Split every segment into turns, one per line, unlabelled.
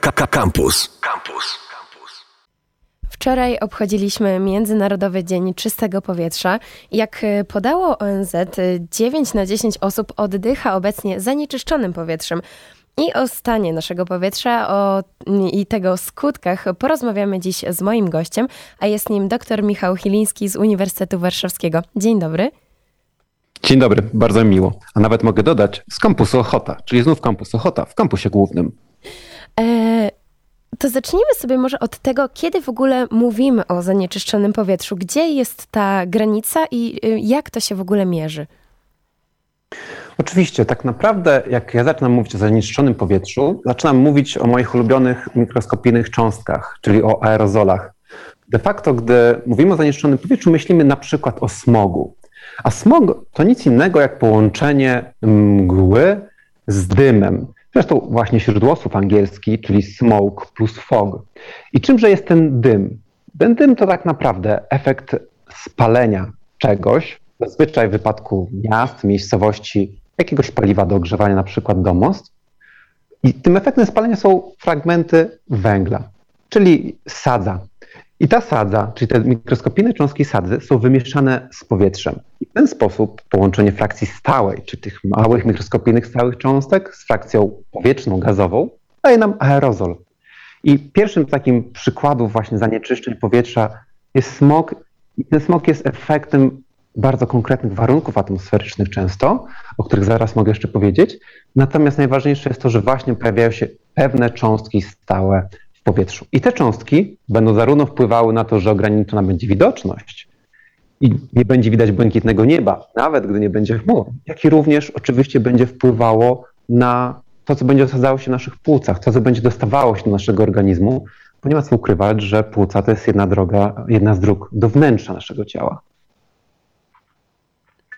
Campus. Campus.
Wczoraj obchodziliśmy Międzynarodowy Dzień Czystego Powietrza. Jak podało ONZ, 9 na 10 osób oddycha obecnie zanieczyszczonym powietrzem. I o stanie naszego powietrza o, i tego skutkach porozmawiamy dziś z moim gościem, a jest nim dr Michał Chiliński z Uniwersytetu Warszawskiego. Dzień dobry.
Dzień dobry, bardzo mi miło. A nawet mogę dodać z kampusu Ochota, czyli znów kampus Ochota w kampusie głównym.
E, to zacznijmy sobie może od tego, kiedy w ogóle mówimy o zanieczyszczonym powietrzu. Gdzie jest ta granica i y, jak to się w ogóle mierzy?
Oczywiście, tak naprawdę, jak ja zaczynam mówić o zanieczyszczonym powietrzu, zaczynam mówić o moich ulubionych mikroskopijnych cząstkach, czyli o aerozolach. De facto, gdy mówimy o zanieczyszczonym powietrzu, myślimy na przykład o smogu. A smog to nic innego jak połączenie mgły z dymem. Zresztą właśnie źródłosłów angielski, czyli smoke plus fog. I czymże jest ten dym? Ten dym to tak naprawdę efekt spalenia czegoś, zazwyczaj w wypadku miast, miejscowości, jakiegoś paliwa do ogrzewania, na przykład domostw. I tym efektem spalenia są fragmenty węgla, czyli sadza. I ta sadza, czyli te mikroskopijne cząstki sadzy są wymieszane z powietrzem. I w ten sposób połączenie frakcji stałej, czy tych małych mikroskopijnych stałych cząstek z frakcją powietrzną, gazową, daje nam aerozol. I pierwszym takim przykładów właśnie zanieczyszczeń powietrza jest smog. I ten smog jest efektem bardzo konkretnych warunków atmosferycznych często, o których zaraz mogę jeszcze powiedzieć. Natomiast najważniejsze jest to, że właśnie pojawiają się pewne cząstki stałe powietrzu. I te cząstki będą zarówno wpływały na to, że ograniczona będzie widoczność i nie będzie widać błękitnego nieba, nawet gdy nie będzie chmur, jak i również oczywiście będzie wpływało na to, co będzie osadzało się w naszych płucach, to, co będzie dostawało się do naszego organizmu, bo nie ma co ukrywać, że płuca to jest jedna droga, jedna z dróg do wnętrza naszego ciała.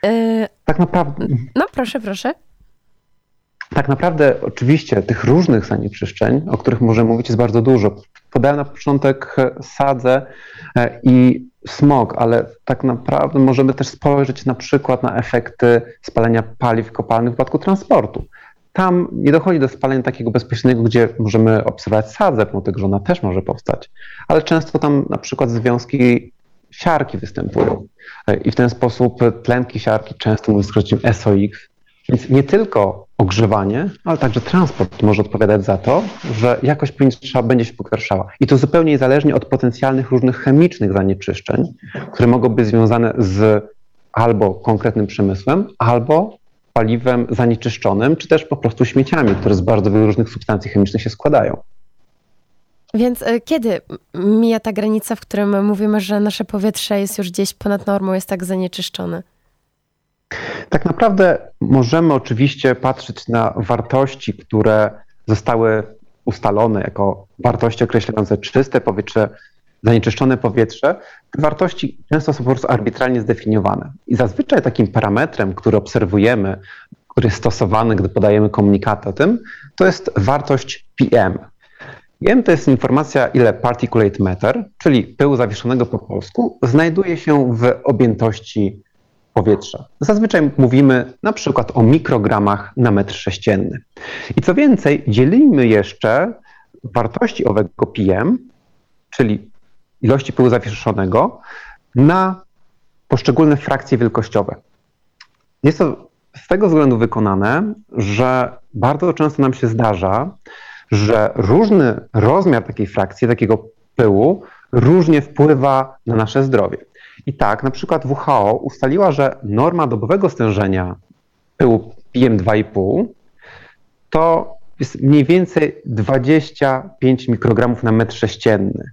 E,
Tak naprawdę.
no proszę, proszę.
Tak naprawdę, oczywiście, tych różnych zanieczyszczeń, o których możemy mówić, jest bardzo dużo. Podałem na początek sadzę e, i smog, ale tak naprawdę możemy też spojrzeć na przykład na efekty spalania paliw kopalnych w przypadku transportu. Tam nie dochodzi do spalenia takiego bezpośredniego, gdzie możemy obserwować sadzę, pomimo tego, że ona też może powstać, ale często tam na przykład związki siarki występują. E, I w ten sposób tlenki siarki, często mówiąc skrócie SOX, więc nie tylko ogrzewanie, ale także transport może odpowiadać za to, że jakość powietrza będzie się pogarszała. I to zupełnie niezależnie od potencjalnych różnych chemicznych zanieczyszczeń, które mogą być związane z albo konkretnym przemysłem, albo paliwem zanieczyszczonym, czy też po prostu śmieciami, które z bardzo wielu różnych substancji chemicznych się składają.
Więc e, kiedy mija ta granica, w którym mówimy, że nasze powietrze jest już gdzieś ponad normą, jest tak zanieczyszczone?
Tak naprawdę możemy oczywiście patrzeć na wartości, które zostały ustalone jako wartości określające czyste powietrze, zanieczyszczone powietrze. Te wartości często są po prostu arbitralnie zdefiniowane. I zazwyczaj takim parametrem, który obserwujemy, który jest stosowany, gdy podajemy komunikat o tym, to jest wartość PM. PM to jest informacja, ile particulate matter, czyli pyłu zawieszonego po polsku, znajduje się w objętości powietrza. Zazwyczaj mówimy na przykład o mikrogramach na metr sześcienny. I co więcej, dzielimy jeszcze wartości owego PM, czyli ilości pyłu zawieszonego, na poszczególne frakcje wielkościowe. Jest to z tego względu wykonane, że bardzo często nam się zdarza, że różny rozmiar takiej frakcji, takiego pyłu, różnie wpływa na nasze zdrowie. I tak, na przykład WHO ustaliła, że norma dobowego stężenia pyłu PM2,5 to jest mniej więcej 25 mikrogramów na metr sześcienny.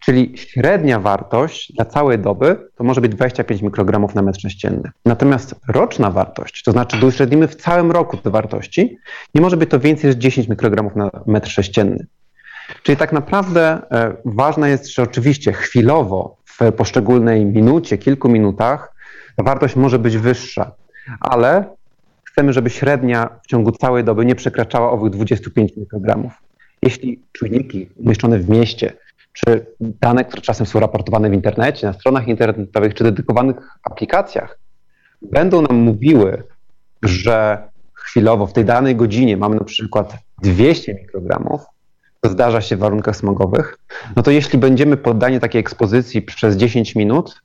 Czyli średnia wartość dla całej doby to może być 25 mikrogramów na metr sześcienny. Natomiast roczna wartość, to znaczy gdy uśrednimy w całym roku te wartości, nie może być to więcej niż 10 mikrogramów na metr sześcienny. Czyli tak naprawdę e, ważne jest, że oczywiście chwilowo w poszczególnej minucie, kilku minutach ta wartość może być wyższa, ale chcemy, żeby średnia w ciągu całej doby nie przekraczała owych 25 mikrogramów. Jeśli czujniki umieszczone w mieście, czy dane, które czasem są raportowane w internecie, na stronach internetowych, czy dedykowanych aplikacjach, będą nam mówiły, że chwilowo w tej danej godzinie mamy na przykład 200 mikrogramów, zdarza się w warunkach smogowych, no to jeśli będziemy poddani takiej ekspozycji przez 10 minut,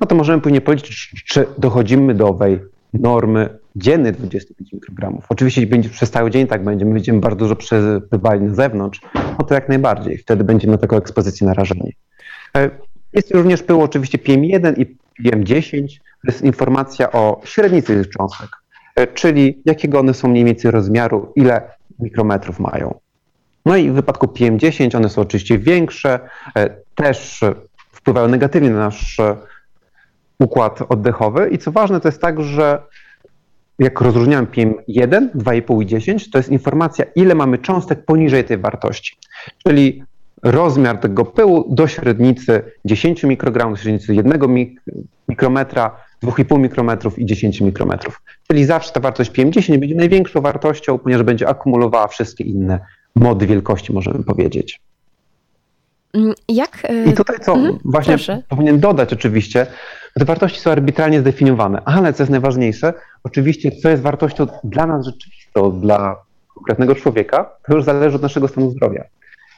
no to możemy później policzyć, czy dochodzimy do owej normy dziennej 25 mikrogramów. Oczywiście będzie przez cały dzień tak będzie, my będziemy bardzo dużo przebywali na zewnątrz, no to jak najbardziej. Wtedy będziemy na taką ekspozycję narażeni. E, jest również pył oczywiście PM1 i PM10. To jest informacja o średnicy tych cząstek, czyli jakiego one są mniej więcej rozmiaru, ile mikrometrów mają. No i w wypadku PM10 one są oczywiście większe, e, też wpływają negatywnie na nasz układ oddechowy i co ważne to jest tak, że jak rozróżniałem PM1, 2,5 i 10, to jest informacja, ile mamy cząstek poniżej tej wartości. Czyli rozmiar tego pyłu do średnicy 10 mikrogramów, do średnicy 1 mikrometra, 2,5 mikrometrów i 10 mikrometrów. Czyli zawsze ta wartość PM10 będzie największą wartością, ponieważ będzie akumulowała wszystkie inne mody wielkości, możemy powiedzieć.
Mm, jak,
y, I tutaj co mhm, właśnie proszę. powinien dodać oczywiście, te wartości są arbitralnie zdefiniowane, ale co jest najważniejsze, oczywiście co jest wartością dla nas rzeczywistą, dla konkretnego człowieka, to już zależy od naszego stanu zdrowia.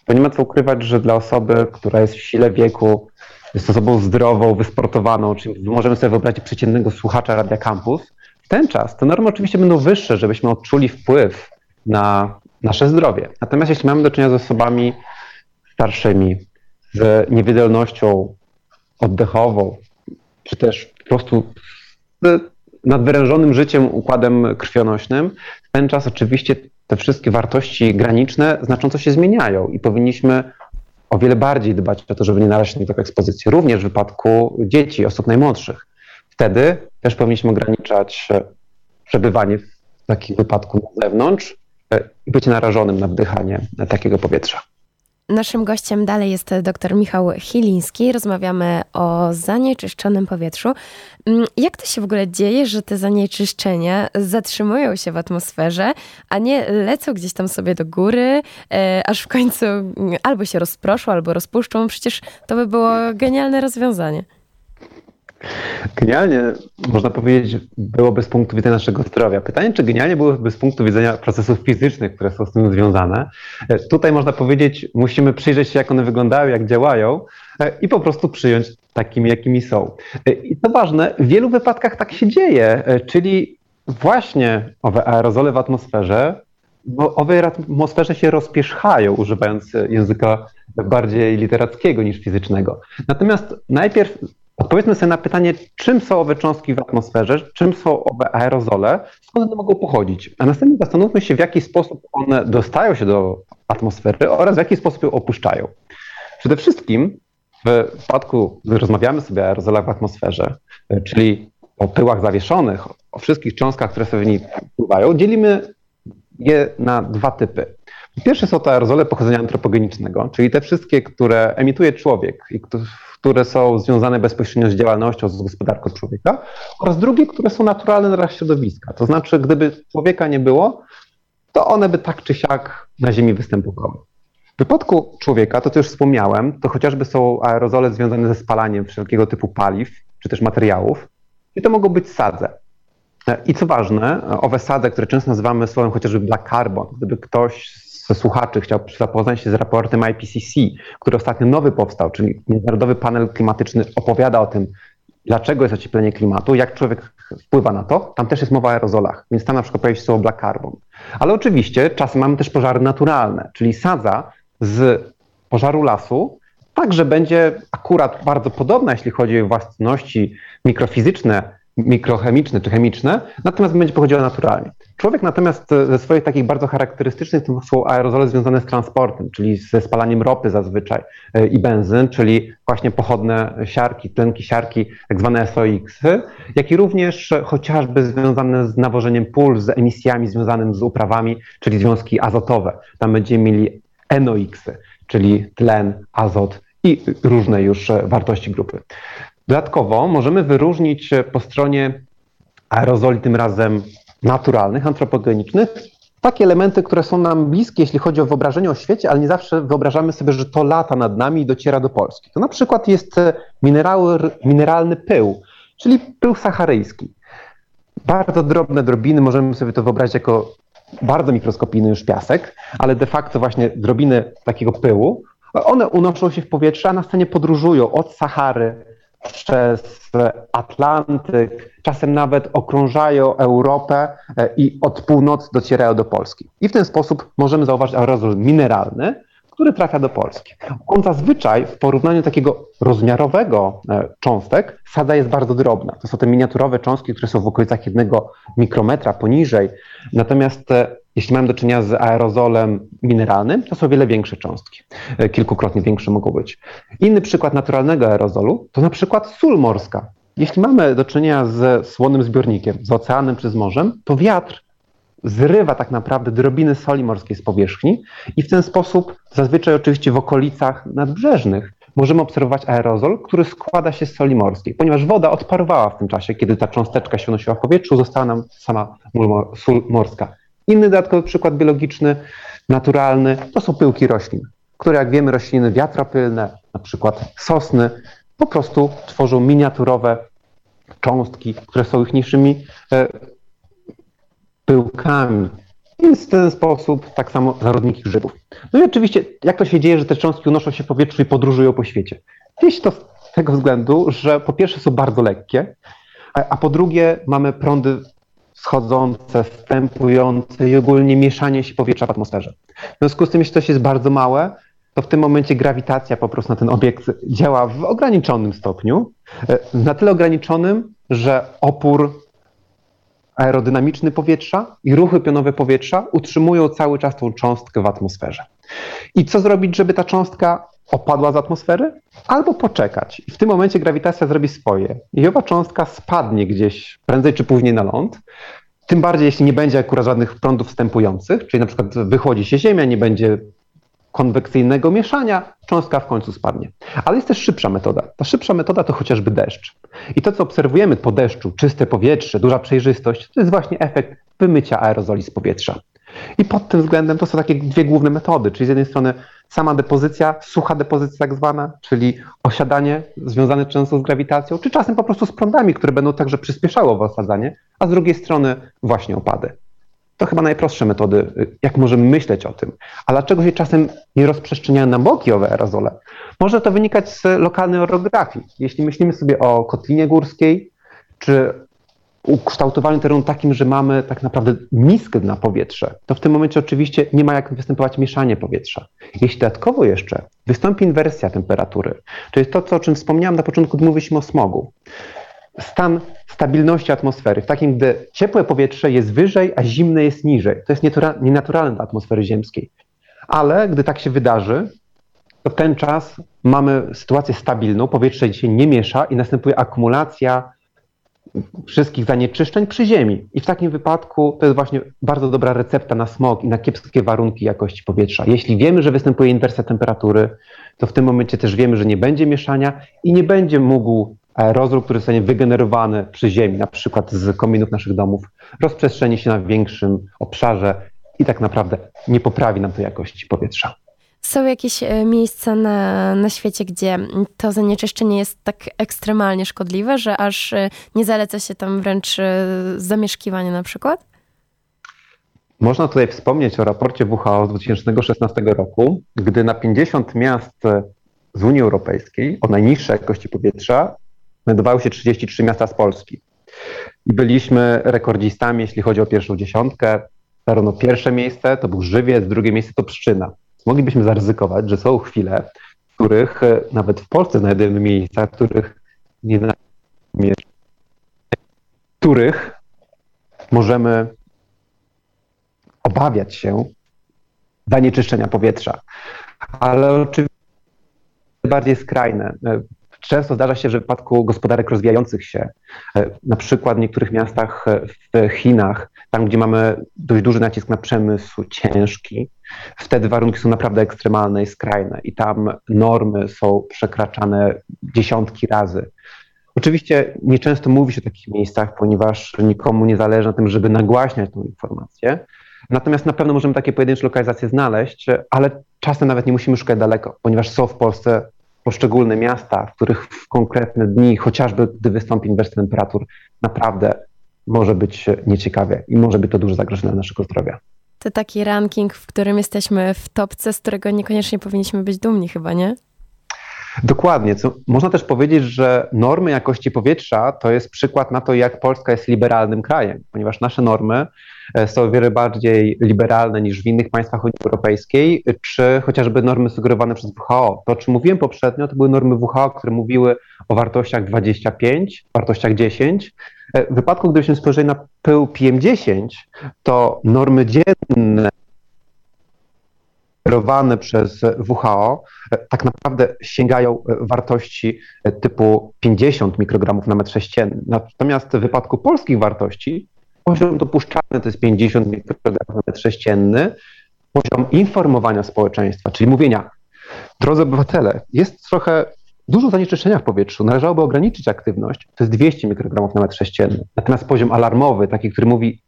Bo nie ma co ukrywać, że dla osoby, która jest w sile wieku, jest osobą zdrową, wysportowaną, czyli możemy sobie wyobrazić przeciętnego słuchacza Radia Campus, w ten czas te normy oczywiście będą wyższe, żebyśmy odczuli wpływ na nasze zdrowie. Natomiast jeśli mamy do czynienia z osobami starszymi, z niewydolnością oddechową, czy też po prostu z nadwyrężonym życiem, układem krwionośnym, w ten czas oczywiście te wszystkie wartości graniczne znacząco się zmieniają i powinniśmy o wiele bardziej dbać o to, żeby nie narazić na taką ekspozycję, również w wypadku dzieci, osób najmłodszych. Wtedy też powinniśmy ograniczać przebywanie w takim wypadku na zewnątrz być narażonym na wdychanie takiego powietrza.
Naszym gościem dalej jest dr Michał Chiliński. Rozmawiamy o zanieczyszczonym powietrzu. Mm, jak to się w ogóle dzieje, że te zanieczyszczenia zatrzymują się w atmosferze, a nie lecą gdzieś tam sobie do góry, e, aż w końcu mm, albo się rozproszą, albo rozpuszczą? Przecież to by było genialne rozwiązanie.
Genialnie, można powiedzieć, byłoby z punktu widzenia naszego zdrowia. Pytanie, czy genialnie byłoby z punktu widzenia procesów fizycznych, które są z tym związane. E, tutaj można powiedzieć, musimy przyjrzeć się, jak one wyglądają, jak działają e, i po prostu przyjąć takimi, jakimi są. E, I to ważne, w wielu wypadkach tak się dzieje, czyli właśnie owe aerozole w atmosferze, bo owe atmosferze się rozpierzchają, używając języka bardziej literackiego niż fizycznego. Natomiast najpierw Odpowiedzmy sobie na pytanie, czym są owe cząstki w atmosferze, czym są owe aerozole, skąd one mogą pochodzić. A następnie zastanówmy się, w jaki sposób one dostają się do atmosfery oraz w jaki sposób ją opuszczają. Przede wszystkim w przypadku, gdy rozmawiamy sobie o aerozolach w atmosferze, czyli o pyłach zawieszonych, o wszystkich cząstkach, które sobie w niej pływają, dzielimy je na dwa typy. Pierwsze są to aerozole pochodzenia antropogenicznego, czyli te wszystkie, które emituje człowiek i które są związane bezpośrednio z działalnością, z gospodarką człowieka, oraz drugie, które są naturalne dla środowiska. To znaczy, gdyby człowieka nie było, to one by tak czy siak na Ziemi występowały. W wypadku człowieka, to co już wspomniałem, to chociażby są aerozole związane ze spalaniem wszelkiego typu paliw, czy też materiałów, i to mogą być sadze. I co ważne, owe sadze, które często nazywamy słowem chociażby black carbon, gdyby ktoś ze słuchaczy chciał zapoznać się z raportem IPCC, który ostatnio nowy powstał, czyli Międzynarodowy Panel Klimatyczny opowiada o tym, dlaczego jest ocieplenie klimatu, jak człowiek wpływa na to, tam też jest mowa o aerozolach, więc tam na przykład pojawi się słowo black carbon. Ale oczywiście czasem mamy też pożary naturalne, czyli sadza z pożaru lasu także będzie akurat bardzo podobna, jeśli chodzi o własności mikrofizyczne, mikrochemiczne czy chemiczne, natomiast będzie pochodziła naturalnie. Człowiek natomiast e, ze swoich takich bardzo charakterystycznych to są aerozole związane z transportem, czyli ze spalaniem ropy zazwyczaj e, i benzyn, czyli właśnie pochodne siarki, tlenki siarki, tak zwane SOX-y, jak i również chociażby związane z nawożeniem pól, z emisjami związanymi z uprawami, czyli związki azotowe. Tam będziemy mieli NOx-y, czyli tlen, azot i różne już e, wartości grupy. Dodatkowo możemy wyróżnić po stronie aerozoli tym razem naturalnych, antropogenicznych, takie elementy, które są nam bliskie, jeśli chodzi o wyobrażenie o świecie, ale nie zawsze wyobrażamy sobie, że to lata nad nami i dociera do Polski. To na przykład jest e, minerały, mineralny pył, czyli pył saharyjski. Bardzo drobne drobiny, możemy sobie to wyobrazić jako bardzo mikroskopijny już piasek, ale de facto właśnie drobiny takiego pyłu, one unoszą się w powietrze, a następnie podróżują od Sahary przez Atlantyk, czasem nawet okrążają Europę e, i od północy docierają do Polski. I w ten sposób możemy zauważyć aerozol mineralny, który trafia do Polski. On zazwyczaj w porównaniu takiego rozmiarowego e, cząstek, sadza jest bardzo drobna. To są te miniaturowe cząstki, które są w okolicach jednego mikrometra poniżej. Natomiast e, jeśli mamy do czynienia z aerozolem mineralnym, to są wiele większe cząstki. E, kilkukrotnie większe mogą być. Inny przykład naturalnego aerozolu to na przykład sól morska. Jeśli mamy do czynienia z słonym zbiornikiem, z oceanem czy z morzem, to wiatr zrywa tak naprawdę drobiny soli morskiej z powierzchni i w ten sposób, zazwyczaj oczywiście w okolicach nadbrzeżnych, możemy obserwować aerozol, który składa się z soli morskiej, ponieważ woda odparowała w tym czasie, kiedy ta cząsteczka się unosiła w powietrzu, została nam sama sól morska. Inny dodatkowy przykład biologiczny, naturalny, to są pyłki roślin, które jak wiemy rośliny wiatropylne, na przykład sosny, po prostu tworzą miniaturowe cząstki, które są ich niższymi e, pyłkami. Więc w ten sposób tak samo zarodniki grzybów. No i oczywiście, jak to się dzieje, że te cząstki unoszą się w powietrzu i podróżują po świecie? Się to z tego względu, że po pierwsze są bardzo lekkie, a po drugie mamy prądy schodzące, wstępujące i ogólnie mieszanie się powietrza w atmosferze. W związku z tym, jeśli coś jest bardzo małe, to w tym momencie grawitacja po prostu na ten obiekt działa w ograniczonym stopniu. E, na tyle ograniczonym, że opór aerodynamiczny powietrza i ruchy pionowe powietrza utrzymują cały czas tą cząstkę w atmosferze. I co zrobić, żeby ta cząstka opadła z atmosfery? Albo poczekać. W tym momencie grawitacja zrobi swoje. I owa cząstka spadnie gdzieś prędzej czy później na ląd. Tym bardziej, jeśli nie będzie akurat żadnych prądów wstępujących, czyli na przykład wychodzi się Ziemia, nie będzie konwekcyjnego mieszania, cząstka w końcu spadnie. Ale jest też szybsza metoda. Ta szybsza metoda to chociażby deszcz. I to, co obserwujemy po deszczu, czyste powietrze, duża przejrzystość, to jest właśnie efekt wymycia aerozoli z powietrza. I pod tym względem to są takie dwie główne metody, czyli z jednej strony sama depozycja, sucha depozycja tak zwana, czyli osiadanie związane często z grawitacją, czy czasem po prostu z prądami, które będą także przyspieszały osadzanie, a z drugiej strony właśnie opady. To chyba najprostsze metody, jak możemy myśleć o tym. A dlaczego się czasem nie rozprzestrzeniają na boki owe aerozole? Może to wynikać z lokalnej orografii. Jeśli myślimy sobie o kotlinie górskiej, czy ukształtowaniu terenu takim, że mamy tak naprawdę miskę na powietrze, to w tym momencie oczywiście nie ma jak występować mieszanie powietrza. Jeśli dodatkowo jeszcze wystąpi inwersja temperatury, to jest to, co, o czym wspomniałem na początku, gdy mówiliśmy o smogu. Stan stabilności atmosfery, w takim, gdy ciepłe powietrze jest wyżej, a zimne jest niżej. To jest nienaturalne dla atmosfery ziemskiej. Ale gdy tak się wydarzy, to w ten czas mamy sytuację stabilną, powietrze się nie miesza i następuje akumulacja wszystkich zanieczyszczeń przy ziemi. I w takim wypadku to jest właśnie bardzo dobra recepta na smog i na kiepskie warunki jakości powietrza. Jeśli wiemy, że występuje inwersja temperatury, to w tym momencie też wiemy, że nie będzie mieszania i nie będzie mógł aerozol, który zostanie wygenerowany przy ziemi, na przykład z kominów naszych domów, rozprzestrzeni się na większym obszarze i tak naprawdę nie poprawi nam to jakości powietrza.
Są jakieś e, miejsca na, na świecie, gdzie to zanieczyszczenie jest tak ekstremalnie szkodliwe, że aż e, nie zaleca się tam wręcz e, zamieszkiwanie na przykład?
Można tutaj wspomnieć o raporcie WHO z 2016 roku, gdy na 50 miast z Unii Europejskiej o najniższej jakości powietrza znajdowały się 33 miasta z Polski. I byliśmy rekordzistami, jeśli chodzi o pierwszą dziesiątkę. Zarówno pierwsze miejsce to był Żywiec, drugie miejsce to Pszczyna moglibyśmy zaryzykować, że są chwile, w których e, nawet w Polsce znajdujemy miejsca, których nie których możemy obawiać się zanieczyszczenia powietrza. Ale oczywiście bardziej skrajne. E, Często zdarza się, że w przypadku gospodarek rozwijających się, e, na przykład w niektórych miastach e, w Chinach, tam gdzie mamy dość duży nacisk na przemysł ciężki, wtedy warunki są naprawdę ekstremalne i skrajne i tam normy są przekraczane dziesiątki razy. Oczywiście nieczęsto mówi się o takich miejscach, ponieważ nikomu nie zależy na tym, żeby nagłaśniać tę informację. Natomiast na pewno możemy takie pojedyncze lokalizacje znaleźć, ale czasem nawet nie musimy szukać daleko, ponieważ są w Polsce poszczególne miasta, w których w konkretne dni, chociażby gdy wystąpi inwersja temperatur, naprawdę może być nieciekawie i może być to duże zagrożenie naszego zdrowia.
To taki ranking, w którym jesteśmy w topce, z którego niekoniecznie powinniśmy być dumni chyba, nie?
Dokładnie. Co, można też powiedzieć, że normy jakości powietrza to jest przykład na to, jak Polska jest liberalnym krajem, ponieważ nasze normy e, są wiele bardziej liberalne niż w innych państwach Unii Europejskiej, czy chociażby normy sugerowane przez WHO. To, o czym mówiłem poprzednio, to były normy WHO, które mówiły o wartościach 25, wartościach 10. E, w wypadku, gdybyśmy spojrzeli na pył PM10, to normy dzienne kierowane przez WHO e, tak naprawdę sięgają e, wartości e, typu 50 mikrogramów na metr sześcienny. Natomiast w wypadku polskich wartości poziom dopuszczalny to jest 50 mikrogramów na metr sześcienny. Poziom informowania społeczeństwa, czyli mówienia, drodzy obywatele, jest trochę dużo zanieczyszczenia w powietrzu, należałoby ograniczyć aktywność, to jest 200 mikrogramów na metr sześcienny. Natomiast poziom alarmowy, taki, który mówi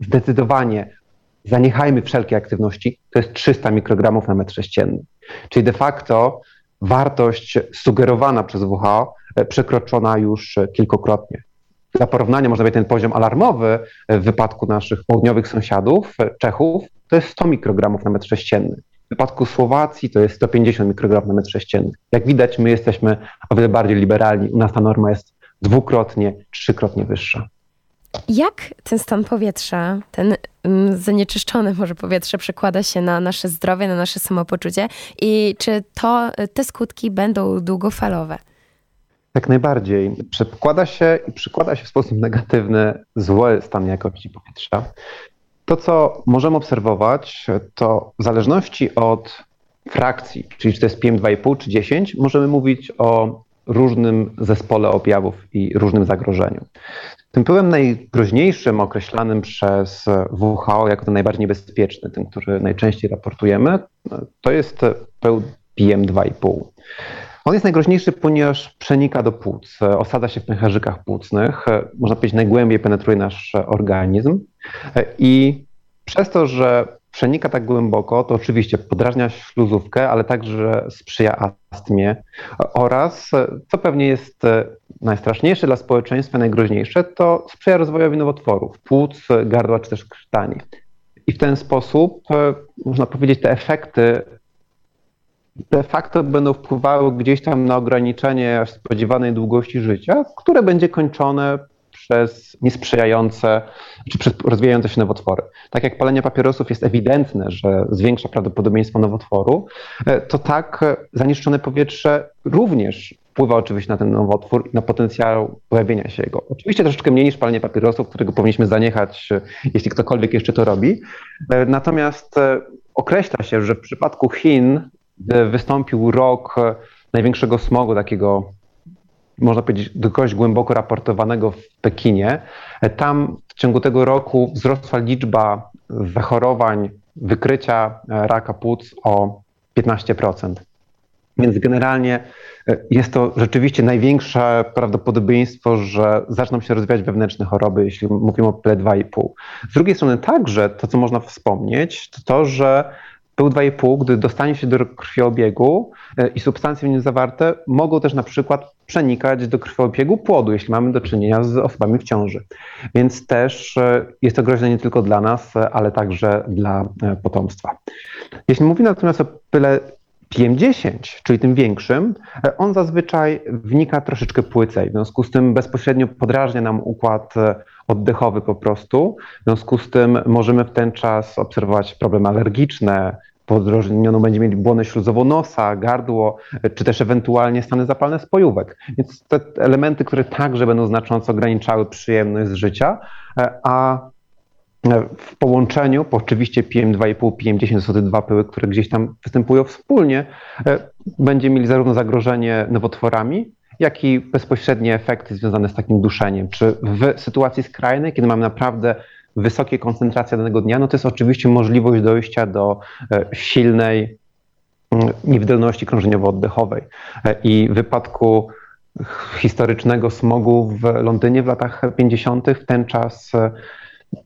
zdecydowanie zaniechajmy wszelkiej aktywności, to jest 300 mikrogramów na metr sześcienny. Czyli de facto wartość sugerowana przez WHO e, przekroczona już e, kilkukrotnie. Dla porównania można by ten poziom alarmowy e, w wypadku naszych południowych sąsiadów, Czechów, to jest 100 mikrogramów na metr sześcienny. W wypadku Słowacji to jest 150 mikrogramów na metr sześcienny. Jak widać, my jesteśmy o wiele bardziej liberalni. U nas ta norma jest dwukrotnie, trzykrotnie wyższa.
Jak ten stan powietrza, ten mm, zanieczyszczone może powietrze przekłada się na nasze zdrowie, na nasze samopoczucie i czy to, te skutki będą długofalowe?
Jak najbardziej. Przekłada się i przykłada się w sposób negatywny zły stan jakości powietrza. To, co możemy obserwować, to w zależności od frakcji, czyli czy to jest PM2,5 czy 10, możemy mówić o różnym zespole objawów i różnym zagrożeniu. Tym pyłem najgroźniejszym, określanym przez WHO jako ten najbardziej niebezpieczny, ten, który najczęściej raportujemy, to jest pył PM2,5. On jest najgroźniejszy, ponieważ przenika do płuc, osadza się w pęcherzykach płucnych, można powiedzieć najgłębiej penetruje nasz organizm i przez to, że przenika tak głęboko, to oczywiście podrażnia śluzówkę, ale także sprzyja astmie oraz, co pewnie jest e, najstraszniejsze dla społeczeństwa, najgroźniejsze, to sprzyja rozwojowi nowotworów, płuc, gardła czy też krtani. I w ten sposób, e, można powiedzieć, te efekty de facto będą wpływały gdzieś tam na ograniczenie spodziewanej długości życia, które będzie kończone przez niesprzyjające, czy przez rozwijające się nowotwory. Tak jak palenie papierosów jest ewidentne, że zwiększa prawdopodobieństwo nowotworu, e, to tak e, zanieczyszczone powietrze również wpływa oczywiście na ten nowotwór na potencjał pojawienia się jego. Oczywiście troszeczkę mniej niż palenie papierosów, którego powinniśmy zaniechać, e, jeśli ktokolwiek jeszcze to robi. Natomiast określa się, że w przypadku Chin wystąpił rok największego smogu takiego można powiedzieć, dość głęboko raportowanego w Pekinie. Tam w ciągu tego roku wzrosła liczba zachorowań, wykrycia raka płuc o 15%. Więc generalnie e, jest to rzeczywiście największe prawdopodobieństwo, że zaczną się rozwijać wewnętrzne choroby, jeśli mówimy o PLE2,5. Z drugiej strony także to, co można wspomnieć, to to, że PU2,5, gdy dostanie się do krwiobiegu e, i substancje w nim zawarte mogą też na przykład przenikać do krwiobiegu płodu, jeśli mamy do czynienia z osobami w ciąży. Więc też e, jest to groźne nie tylko dla nas, e, ale także dla potomstwa. Jeśli mówimy natomiast o pyle PM10, czyli tym większym, on zazwyczaj wnika troszeczkę płycej. W związku z tym bezpośrednio podrażnia nam układ oddechowy po prostu. W związku z tym możemy w ten czas obserwować problemy alergiczne, podrożnioną będzie mieli błonę śluzową nosa, gardło, czy też ewentualnie stany zapalne spojówek. Więc te elementy, które także będą znacząco ograniczały przyjemność z życia, e, a e, w połączeniu, bo oczywiście PM2,5, PM10 to są te dwa pyły, które gdzieś tam występują wspólnie, e, będzie mieli zarówno zagrożenie nowotworami, jak i bezpośrednie efekty związane z takim duszeniem. Czy w sytuacji skrajnej, kiedy mamy naprawdę wysokie koncentracje danego dnia, no to jest oczywiście możliwość dojścia do e, silnej mm, niewydolności krążeniowo-oddechowej. E, I w wypadku historycznego smogu w Londynie w latach 50. w ten czas e,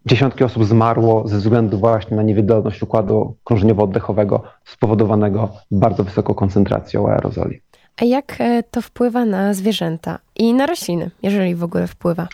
dziesiątki osób zmarło ze względu właśnie na niewydolność układu krążeniowo-oddechowego spowodowanego bardzo wysoką koncentracją aerozoli.
A jak to wpływa na zwierzęta i na rośliny, jeżeli w ogóle wpływa?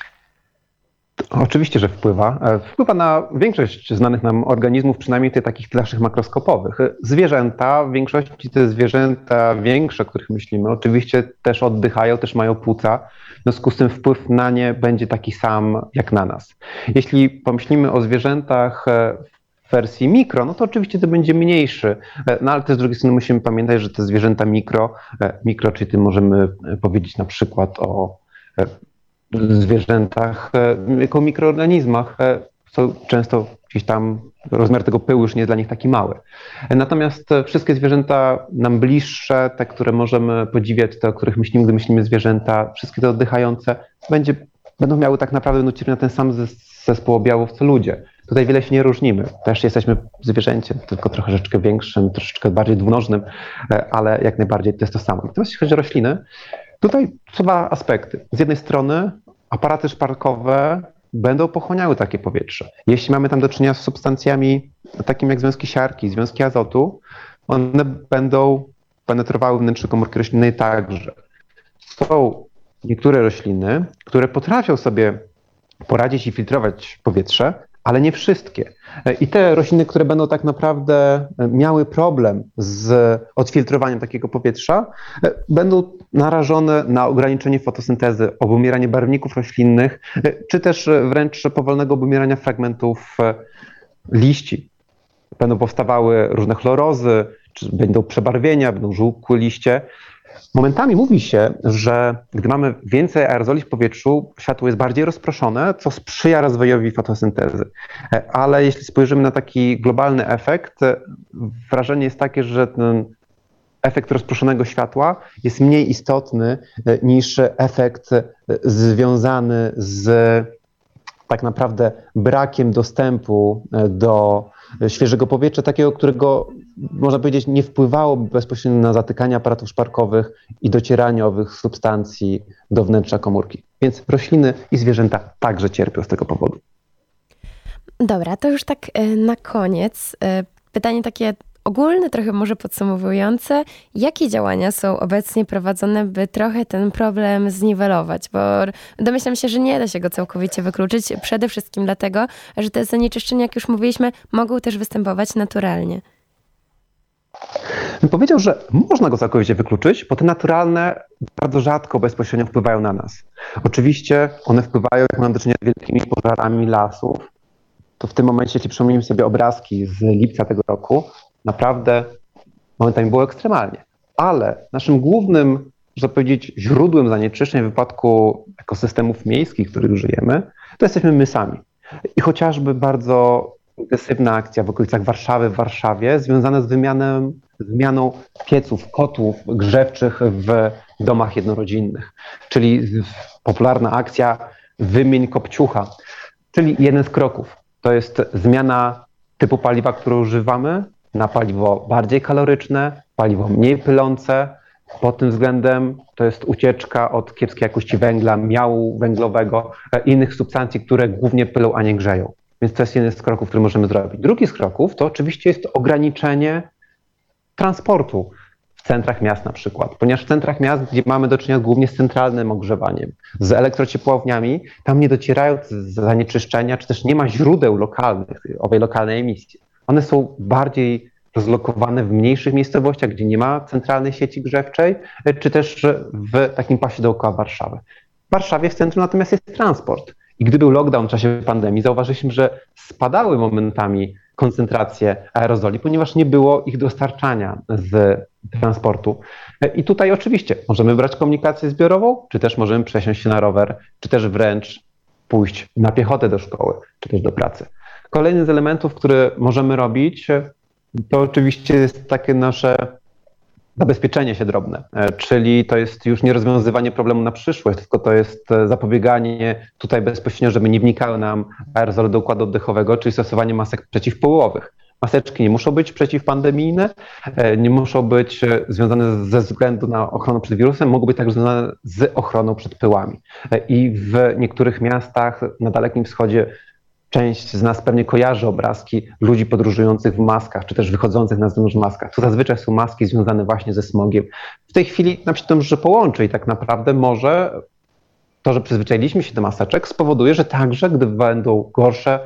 Oczywiście, że wpływa. E, wpływa na większość znanych nam organizmów, przynajmniej tych takich naszych makroskopowych. Zwierzęta, w większości te zwierzęta większe, o których myślimy, oczywiście też oddychają, też mają płuca. W związku z tym wpływ na nie będzie taki sam jak na nas. Jeśli pomyślimy o zwierzętach e, w wersji mikro, no to oczywiście to będzie mniejszy. E, no ale też z drugiej strony musimy pamiętać, że te zwierzęta mikro, mikro, czyli możemy powiedzieć na przykład o zwierzętach e, jako mikroorganizmach, e, co często gdzieś tam rozmiar tego pyłu już nie jest dla nich taki mały. Natomiast wszystkie zwierzęta nam bliższe, te, które możemy podziwiać, te, o których myślimy, gdy myślimy zwierzęta, wszystkie te oddychające, będzie, będą miały tak naprawdę nucić na ten sam zespół objawów co ludzie. Tutaj wiele się nie różnimy. Też jesteśmy zwierzęciem, tylko troszeczkę większym, troszeczkę bardziej dwunożnym, e, ale jak najbardziej to jest to samo. Natomiast jeśli chodzi o rośliny, Tutaj dwa aspekty. Z jednej strony aparaty szparkowe będą pochłaniały takie powietrze. Jeśli mamy tam do czynienia z substancjami takimi jak związki siarki, związki azotu, one będą penetrowały wnętrze komórki roślinnej także. Są niektóre rośliny, które potrafią sobie poradzić i filtrować powietrze, ale nie wszystkie. I te rośliny, które będą tak naprawdę miały problem z odfiltrowaniem takiego powietrza, będą narażone na ograniczenie fotosyntezy, obumieranie barwników roślinnych, czy też wręcz powolnego obumierania fragmentów liści. Będą powstawały różne chlorozy, będą przebarwienia, będą żółkłe liście. Momentami mówi się, że gdy mamy więcej aerozoli w powietrzu, światło jest bardziej rozproszone, co sprzyja rozwojowi fotosyntezy. Ale jeśli spojrzymy na taki globalny efekt, wrażenie jest takie, że ten efekt rozproszonego światła jest mniej istotny niż efekt związany z tak naprawdę brakiem dostępu do świeżego powietrza, takiego, którego można powiedzieć nie wpływało bezpośrednio na zatykanie aparatów szparkowych i docieranie owych substancji do wnętrza komórki. Więc rośliny i zwierzęta także cierpią z tego powodu.
Dobra, to już tak e, na koniec. E, pytanie takie ogólne, trochę może podsumowujące, jakie działania są obecnie prowadzone, by trochę ten problem zniwelować? Bo domyślam się, że nie da się go całkowicie wykluczyć, przede wszystkim dlatego, że te zanieczyszczenia, jak już mówiliśmy, mogą też występować naturalnie.
Powiedział, że można go całkowicie wykluczyć, bo te naturalne bardzo rzadko bezpośrednio wpływają na nas. Oczywiście one wpływają, jak mamy do czynienia z wielkimi pożarami lasów, to w tym momencie, jeśli przypomnimy sobie obrazki z lipca tego roku, naprawdę momentami było ekstremalnie. Ale naszym głównym, można powiedzieć, źródłem zanieczyszczeń w wypadku ekosystemów miejskich, w których żyjemy, to jesteśmy my sami. I chociażby bardzo intensywna akcja w okolicach Warszawy, w Warszawie, związana z, wymianem, z wymianą pieców, kotłów grzewczych w domach jednorodzinnych. Czyli popularna akcja wymień kopciucha. Czyli jeden z kroków. To jest zmiana typu paliwa, które używamy, na paliwo bardziej kaloryczne, paliwo mniej pylące. Pod tym względem to jest ucieczka od kiepskiej jakości węgla, miału węglowego, e, innych substancji, które głównie pylą, a nie grzeją. Więc to jest jeden z kroków, który możemy zrobić. Drugi z kroków to oczywiście jest ograniczenie transportu w centrach miast na przykład, ponieważ w centrach miast, gdzie mamy do czynienia głównie z centralnym ogrzewaniem, z elektrociepłowniami, tam nie docierają zanieczyszczenia, czy też nie ma źródeł lokalnych, owej lokalnej emisji. One są bardziej rozlokowane w mniejszych miejscowościach, gdzie nie ma centralnej sieci grzewczej, czy też w takim pasie dookoła Warszawy. W Warszawie w centrum natomiast jest transport. I gdy był lockdown w czasie pandemii, zauważyliśmy, że spadały momentami koncentracje aerozoli, ponieważ nie było ich dostarczania z transportu. I tutaj oczywiście możemy brać komunikację zbiorową, czy też możemy przesiąść się na rower, czy też wręcz pójść na piechotę do szkoły, czy też do pracy. Kolejny z elementów, który możemy robić, to oczywiście jest takie nasze zabezpieczenie się drobne, e, czyli to jest już nie rozwiązywanie problemu na przyszłość, tylko to jest e, zapobieganie tutaj bezpośrednio, żeby nie wnikały nam aerozole do układu oddechowego, czyli stosowanie masek przeciwpływowych. Maseczki nie muszą być przeciwpandemijne, e, nie muszą być związane ze względu na ochronę przed wirusem, mogą być także związane z ochroną przed pyłami. I w niektórych miastach na Dalekim Wschodzie Część z nas pewnie kojarzy obrazki ludzi podróżujących w maskach, czy też wychodzących na zewnątrz w maskach. To zazwyczaj są maski związane właśnie ze smogiem. W tej chwili nam się to może połączy i tak naprawdę może to, że przyzwyczailiśmy się do maseczek, spowoduje, że także, gdy będą gorsze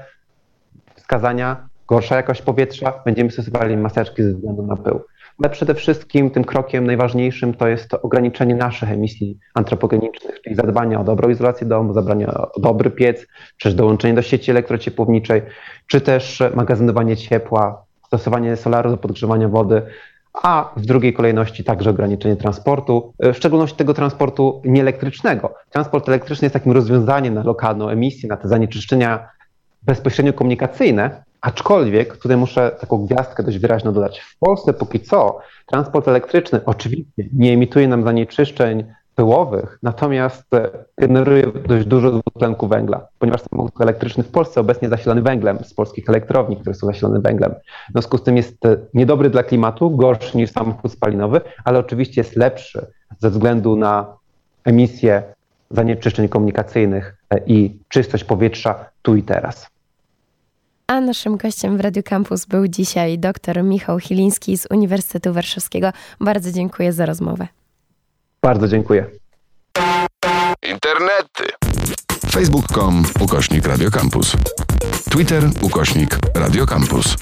wskazania, gorsza jakość powietrza, będziemy stosowali maseczki ze względu na pył. Ale przede wszystkim tym krokiem najważniejszym to jest to ograniczenie naszych emisji antropogenicznych, czyli zadbanie o dobrą izolację domu, zadbanie o dobry piec, czy też dołączenie do sieci elektrociepłowniczej, czy też magazynowanie ciepła, stosowanie solaru do podgrzewania wody, a w drugiej kolejności także ograniczenie transportu, w szczególności tego transportu nieelektrycznego. Transport elektryczny jest takim rozwiązaniem na lokalną emisję, na te zanieczyszczenia bezpośrednio komunikacyjne, aczkolwiek tutaj muszę taką gwiazdkę dość wyraźną dodać. W Polsce póki co transport elektryczny oczywiście nie emituje nam zanieczyszczeń pyłowych, natomiast e, generuje dość dużo dwutlenku węgla, ponieważ samochód elektryczny w Polsce obecnie zasilany węglem z polskich elektrowni, które są zasilane węglem. W związku z tym jest e, niedobry dla klimatu, gorszy niż samochód spalinowy, ale oczywiście jest lepszy ze względu na emisję zanieczyszczeń komunikacyjnych e, i czystość powietrza tu i teraz.
A naszym gościem w Radio Campus był dzisiaj dr Michał Chiliński z Uniwersytetu Warszawskiego. Bardzo dziękuję za rozmowę.
Bardzo dziękuję.
Internety. Facebook.com ukośnik Radiocampus. Twitter ukośnik Radiocampus.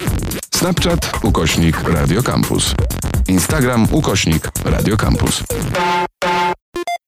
Snapchat ukośnik Radiocampus. Instagram ukośnik Radiocampus.